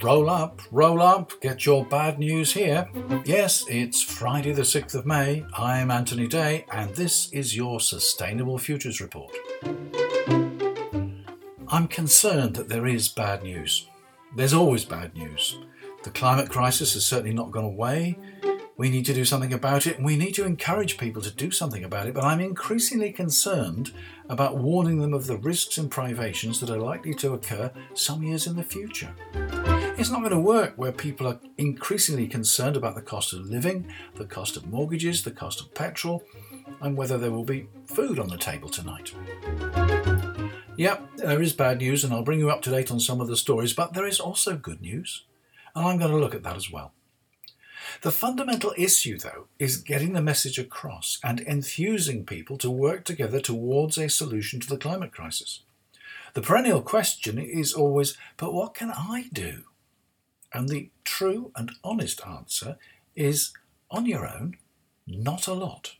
Roll up, roll up, get your bad news here. Yes, it's Friday, the 6th of May. I'm Anthony Day, and this is your Sustainable Futures Report. I'm concerned that there is bad news. There's always bad news. The climate crisis has certainly not gone away. We need to do something about it, and we need to encourage people to do something about it. But I'm increasingly concerned about warning them of the risks and privations that are likely to occur some years in the future. It's not going to work where people are increasingly concerned about the cost of living, the cost of mortgages, the cost of petrol, and whether there will be food on the table tonight. Yep, there is bad news, and I'll bring you up to date on some of the stories, but there is also good news, and I'm going to look at that as well. The fundamental issue, though, is getting the message across and enthusing people to work together towards a solution to the climate crisis. The perennial question is always, but what can I do? And the true and honest answer is on your own, not a lot.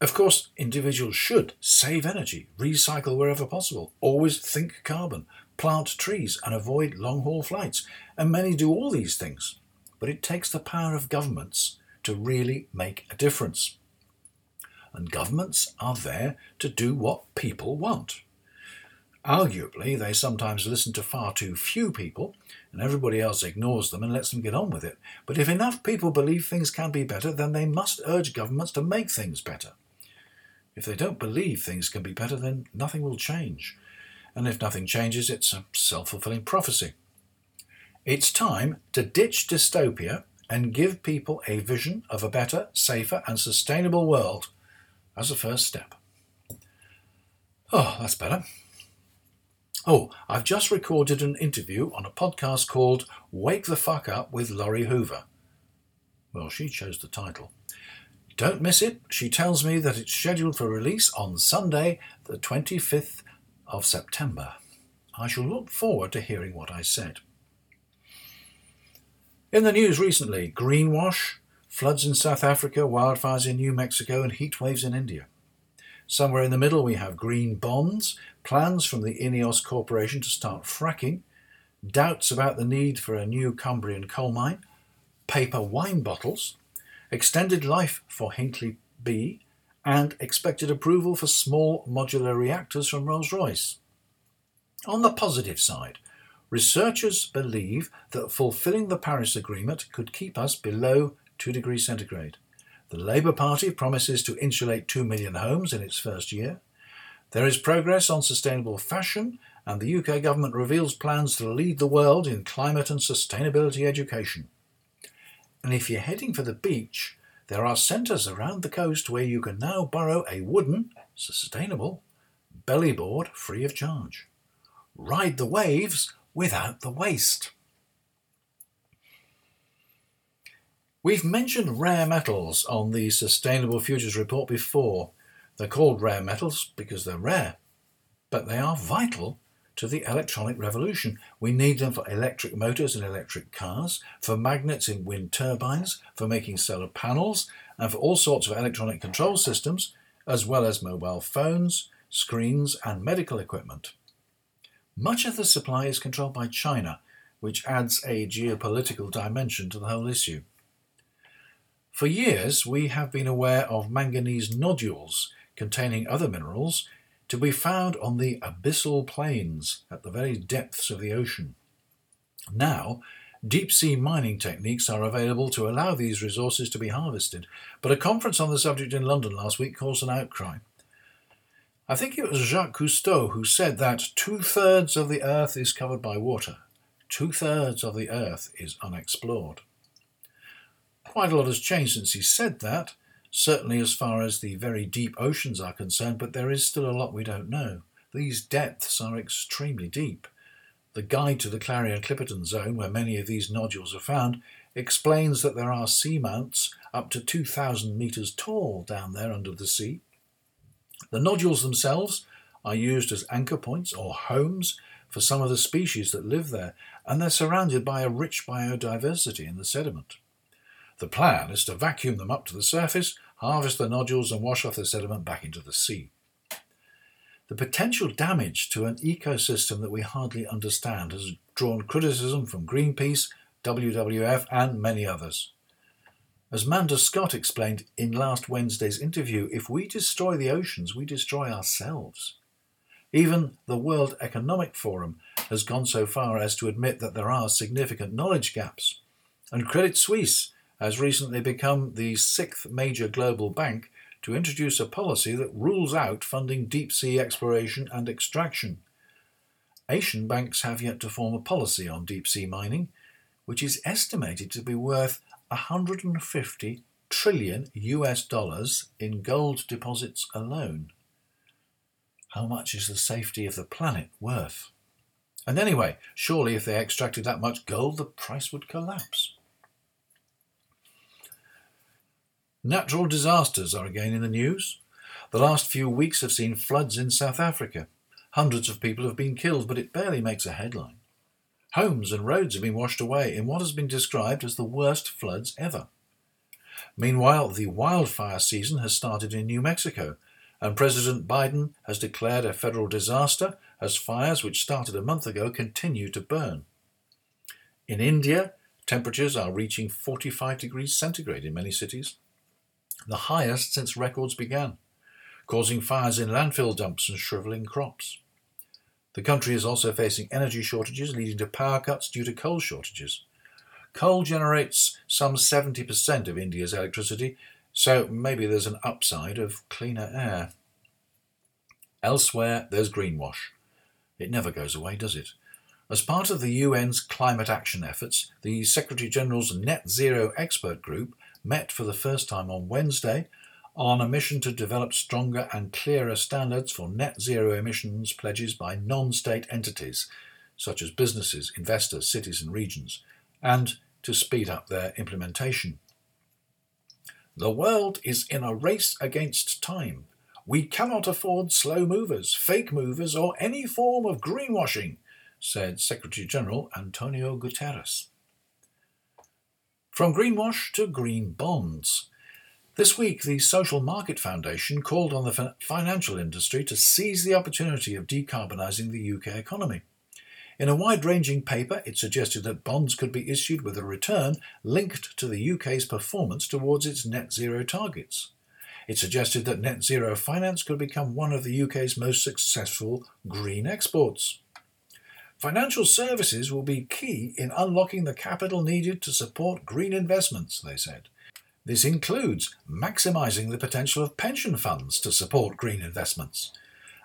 Of course, individuals should save energy, recycle wherever possible, always think carbon, plant trees, and avoid long haul flights. And many do all these things. But it takes the power of governments to really make a difference. And governments are there to do what people want. Arguably, they sometimes listen to far too few people, and everybody else ignores them and lets them get on with it. But if enough people believe things can be better, then they must urge governments to make things better. If they don't believe things can be better, then nothing will change. And if nothing changes, it's a self fulfilling prophecy. It's time to ditch dystopia and give people a vision of a better, safer, and sustainable world as a first step. Oh, that's better. Oh, I've just recorded an interview on a podcast called Wake the Fuck Up with Laurie Hoover. Well, she chose the title. Don't miss it. She tells me that it's scheduled for release on Sunday, the 25th of September. I shall look forward to hearing what I said. In the news recently, greenwash, floods in South Africa, wildfires in New Mexico, and heat waves in India. Somewhere in the middle, we have green bonds, plans from the Ineos Corporation to start fracking, doubts about the need for a new Cumbrian coal mine, paper wine bottles, extended life for Hinkley B, and expected approval for small modular reactors from Rolls Royce. On the positive side, researchers believe that fulfilling the Paris Agreement could keep us below 2 degrees centigrade. The Labour Party promises to insulate 2 million homes in its first year. There is progress on sustainable fashion, and the UK government reveals plans to lead the world in climate and sustainability education. And if you're heading for the beach, there are centres around the coast where you can now borrow a wooden, sustainable, belly board free of charge. Ride the waves without the waste. We've mentioned rare metals on the Sustainable Futures Report before. They're called rare metals because they're rare, but they are vital to the electronic revolution. We need them for electric motors in electric cars, for magnets in wind turbines, for making solar panels, and for all sorts of electronic control systems, as well as mobile phones, screens, and medical equipment. Much of the supply is controlled by China, which adds a geopolitical dimension to the whole issue. For years, we have been aware of manganese nodules containing other minerals to be found on the abyssal plains at the very depths of the ocean. Now, deep sea mining techniques are available to allow these resources to be harvested, but a conference on the subject in London last week caused an outcry. I think it was Jacques Cousteau who said that two thirds of the earth is covered by water, two thirds of the earth is unexplored. Quite a lot has changed since he said that, certainly as far as the very deep oceans are concerned, but there is still a lot we don't know. These depths are extremely deep. The guide to the Clarion-Clipperton zone, where many of these nodules are found, explains that there are seamounts up to 2,000 metres tall down there under the sea. The nodules themselves are used as anchor points or homes for some of the species that live there, and they're surrounded by a rich biodiversity in the sediment. The plan is to vacuum them up to the surface, harvest the nodules, and wash off the sediment back into the sea. The potential damage to an ecosystem that we hardly understand has drawn criticism from Greenpeace, WWF, and many others. As Manda Scott explained in last Wednesday's interview, if we destroy the oceans, we destroy ourselves. Even the World Economic Forum has gone so far as to admit that there are significant knowledge gaps. And Credit Suisse has recently become the sixth major global bank to introduce a policy that rules out funding deep sea exploration and extraction. Asian banks have yet to form a policy on deep sea mining, which is estimated to be worth 150 trillion US dollars in gold deposits alone. How much is the safety of the planet worth? And anyway, surely if they extracted that much gold, the price would collapse. Natural disasters are again in the news. The last few weeks have seen floods in South Africa. Hundreds of people have been killed, but it barely makes a headline. Homes and roads have been washed away in what has been described as the worst floods ever. Meanwhile, the wildfire season has started in New Mexico, and President Biden has declared a federal disaster as fires which started a month ago continue to burn. In India, temperatures are reaching 45 degrees centigrade in many cities the highest since records began, causing fires in landfill dumps and shriveling crops. The country is also facing energy shortages, leading to power cuts due to coal shortages. Coal generates some 70% of India's electricity, so maybe there's an upside of cleaner air. Elsewhere, there's greenwash. It never goes away, does it? As part of the UN's climate action efforts, the Secretary General's Net Zero Expert Group met for the first time on Wednesday on a mission to develop stronger and clearer standards for net zero emissions pledges by non state entities, such as businesses, investors, cities, and regions, and to speed up their implementation. The world is in a race against time. We cannot afford slow movers, fake movers, or any form of greenwashing, said Secretary General Antonio Guterres. From greenwash to green bonds. This week, the Social Market Foundation called on the financial industry to seize the opportunity of decarbonising the UK economy. In a wide ranging paper, it suggested that bonds could be issued with a return linked to the UK's performance towards its net zero targets. It suggested that net zero finance could become one of the UK's most successful green exports. Financial services will be key in unlocking the capital needed to support green investments, they said. This includes maximising the potential of pension funds to support green investments.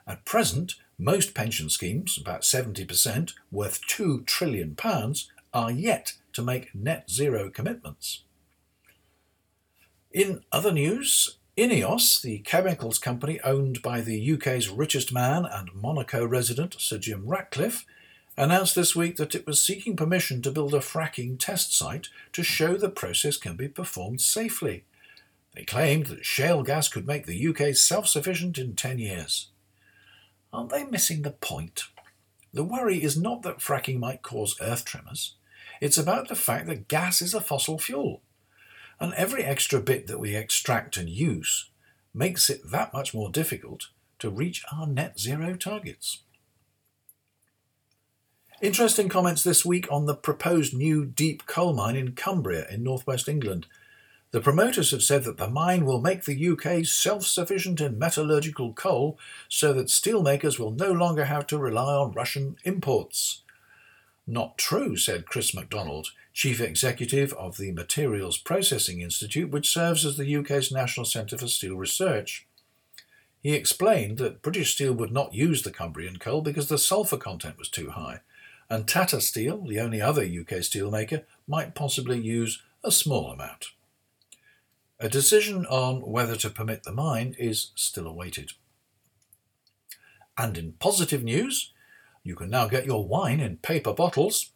At present, most pension schemes, about 70%, worth £2 trillion, are yet to make net zero commitments. In other news, Ineos, the chemicals company owned by the UK's richest man and Monaco resident Sir Jim Ratcliffe, announced this week that it was seeking permission to build a fracking test site to show the process can be performed safely. They claimed that shale gas could make the UK self sufficient in 10 years. Aren't they missing the point? The worry is not that fracking might cause earth tremors, it's about the fact that gas is a fossil fuel. And every extra bit that we extract and use makes it that much more difficult to reach our net zero targets. Interesting comments this week on the proposed new deep coal mine in Cumbria in northwest England. The promoters have said that the mine will make the UK self sufficient in metallurgical coal so that steelmakers will no longer have to rely on Russian imports. Not true, said Chris MacDonald, Chief Executive of the Materials Processing Institute, which serves as the UK's National Centre for Steel Research. He explained that British Steel would not use the Cumbrian coal because the sulphur content was too high and Tata Steel, the only other UK steelmaker, might possibly use a small amount. A decision on whether to permit the mine is still awaited. And in positive news, you can now get your wine in paper bottles.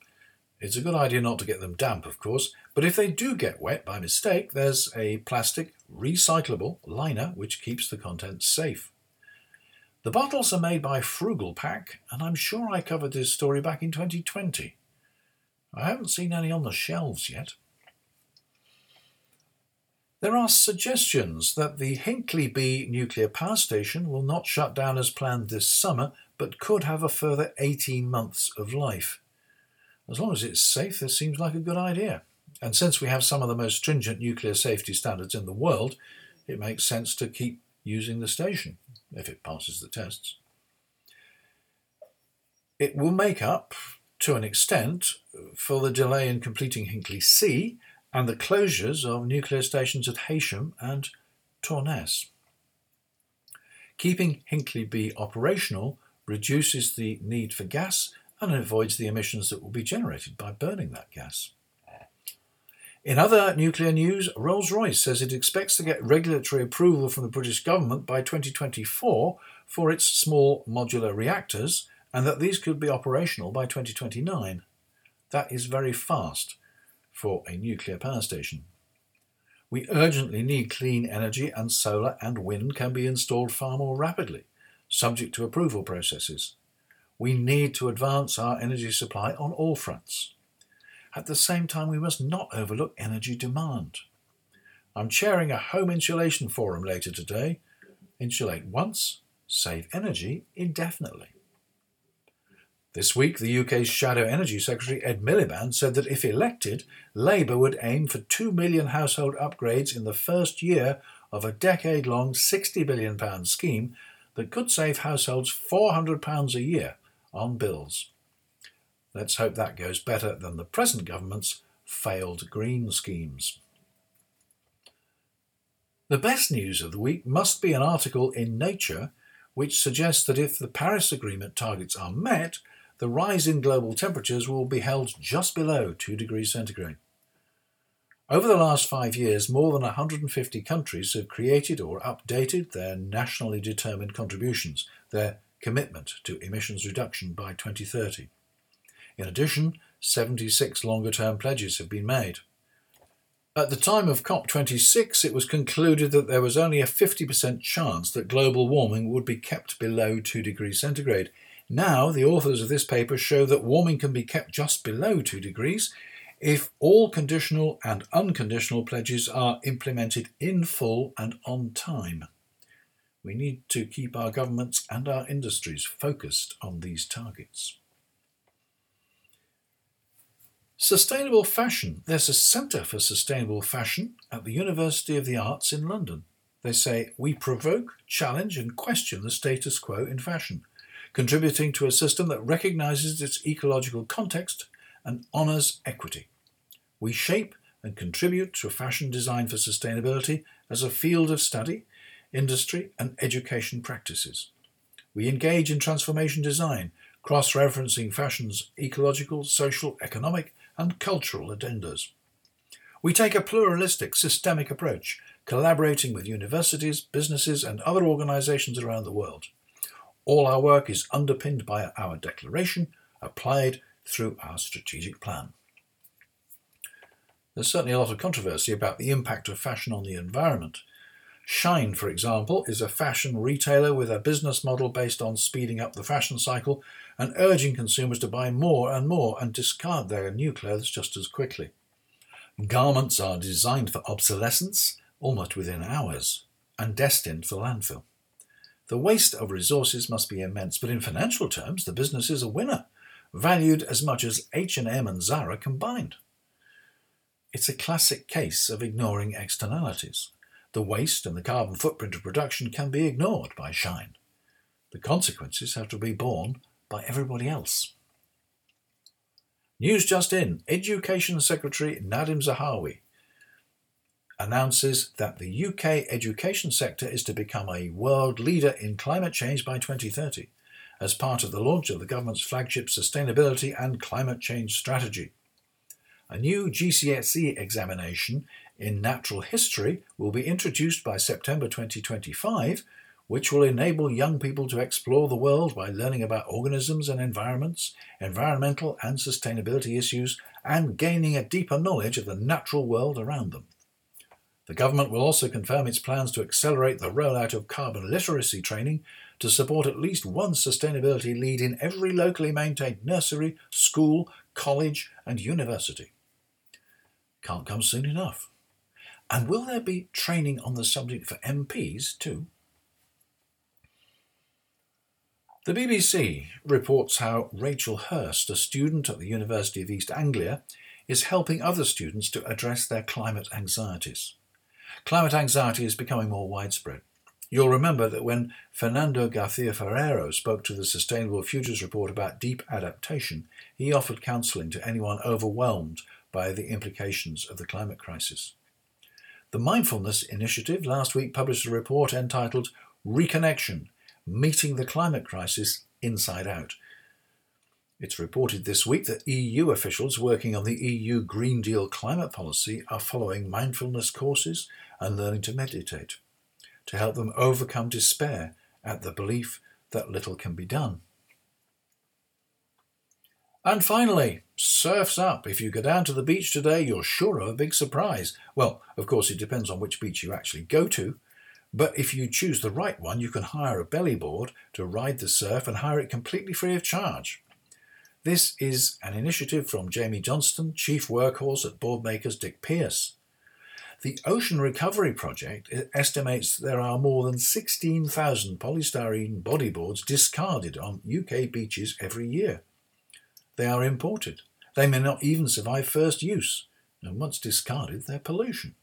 It's a good idea not to get them damp, of course, but if they do get wet by mistake, there's a plastic recyclable liner which keeps the contents safe. The bottles are made by Frugalpac, and I'm sure I covered this story back in 2020. I haven't seen any on the shelves yet. There are suggestions that the Hinkley B nuclear power station will not shut down as planned this summer, but could have a further 18 months of life. As long as it's safe, this seems like a good idea. And since we have some of the most stringent nuclear safety standards in the world, it makes sense to keep using the station if it passes the tests. It will make up, to an extent, for the delay in completing Hinkley C and the closures of nuclear stations at Heysham and Torness. Keeping Hinkley B operational reduces the need for gas and avoids the emissions that will be generated by burning that gas. In other nuclear news, Rolls Royce says it expects to get regulatory approval from the British government by 2024 for its small modular reactors, and that these could be operational by 2029. That is very fast for a nuclear power station. We urgently need clean energy, and solar and wind can be installed far more rapidly, subject to approval processes. We need to advance our energy supply on all fronts. At the same time, we must not overlook energy demand. I'm chairing a home insulation forum later today. Insulate once, save energy indefinitely. This week, the UK's Shadow Energy Secretary Ed Miliband said that if elected, Labour would aim for 2 million household upgrades in the first year of a decade long £60 billion scheme that could save households £400 a year on bills. Let's hope that goes better than the present government's failed green schemes. The best news of the week must be an article in Nature which suggests that if the Paris Agreement targets are met, the rise in global temperatures will be held just below 2 degrees centigrade. Over the last five years, more than 150 countries have created or updated their nationally determined contributions, their commitment to emissions reduction by 2030. In addition, 76 longer term pledges have been made. At the time of COP26, it was concluded that there was only a 50% chance that global warming would be kept below 2 degrees centigrade, now, the authors of this paper show that warming can be kept just below 2 degrees if all conditional and unconditional pledges are implemented in full and on time. We need to keep our governments and our industries focused on these targets. Sustainable fashion. There's a Centre for Sustainable Fashion at the University of the Arts in London. They say, We provoke, challenge, and question the status quo in fashion contributing to a system that recognizes its ecological context and honors equity. We shape and contribute to fashion design for sustainability as a field of study, industry, and education practices. We engage in transformation design, cross referencing fashion's ecological, social, economic, and cultural agendas. We take a pluralistic, systemic approach, collaborating with universities, businesses, and other organizations around the world. All our work is underpinned by our declaration, applied through our strategic plan. There's certainly a lot of controversy about the impact of fashion on the environment. Shein, for example, is a fashion retailer with a business model based on speeding up the fashion cycle and urging consumers to buy more and more and discard their new clothes just as quickly. Garments are designed for obsolescence almost within hours and destined for landfill. The waste of resources must be immense, but in financial terms, the business is a winner, valued as much as H&M and Zara combined. It's a classic case of ignoring externalities. The waste and the carbon footprint of production can be ignored by Shein. The consequences have to be borne by everybody else. News just in Education Secretary Nadhim Zahawi announces that the UK education sector is to become a world leader in climate change by 2030 as part of the launch of the government's flagship sustainability and climate change strategy. A new GCSE examination in natural history will be introduced by September 2025, which will enable young people to explore the world by learning about organisms and environments, environmental and sustainability issues, and gaining a deeper knowledge of the natural world around them. The government will also confirm its plans to accelerate the rollout of carbon literacy training to support at least one sustainability lead in every locally maintained nursery, school, college, and university. Can't come soon enough. And will there be training on the subject for MPs too? The BBC reports how Rachel Hurst, a student at the University of East Anglia, is helping other students to address their climate anxieties. Climate anxiety is becoming more widespread. You'll remember that when Fernando Garcia Ferrero spoke to the Sustainable Futures Report about deep adaptation, he offered counselling to anyone overwhelmed by the implications of the climate crisis. The Mindfulness Initiative last week published a report entitled Reconnection Meeting the Climate Crisis Inside Out. It's reported this week that EU officials working on the EU Green Deal climate policy are following mindfulness courses and learning to meditate to help them overcome despair at the belief that little can be done. And finally, surf's up. If you go down to the beach today, you're sure of a big surprise. Well, of course, it depends on which beach you actually go to. But if you choose the right one, you can hire a belly board to ride the surf and hire it completely free of charge. This is an initiative from Jamie Johnston, Chief Workhorse at boardmakers Dick Pearce. The Ocean Recovery Project estimates there are more than 16,000 polystyrene bodyboards discarded on UK beaches every year. They are imported. They may not even survive first use, and once discarded, they're pollution.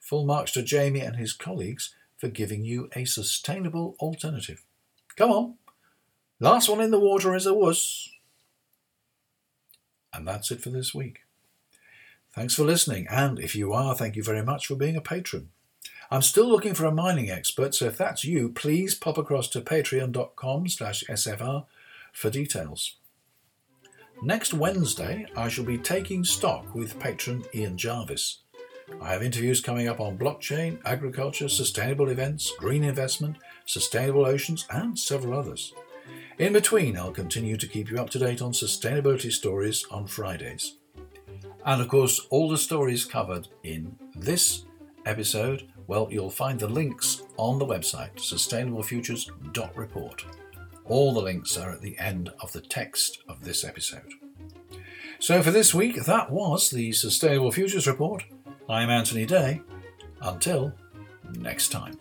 Full marks to Jamie and his colleagues for giving you a sustainable alternative. Come on, last one in the water is a wuss. And that's it for this week. Thanks for listening, and if you are, thank you very much for being a patron. I'm still looking for a mining expert, so if that's you, please pop across to patreon.com slash sfr for details. Next Wednesday, I shall be taking stock with patron Ian Jarvis. I have interviews coming up on blockchain, agriculture, sustainable events, green investment, sustainable oceans, and several others. In between, I'll continue to keep you up to date on sustainability stories on Fridays. And of course, all the stories covered in this episode, well, you'll find the links on the website, sustainablefutures.report. All the links are at the end of the text of this episode. So for this week, that was the Sustainable Futures Report. I'm Anthony Day. Until next time.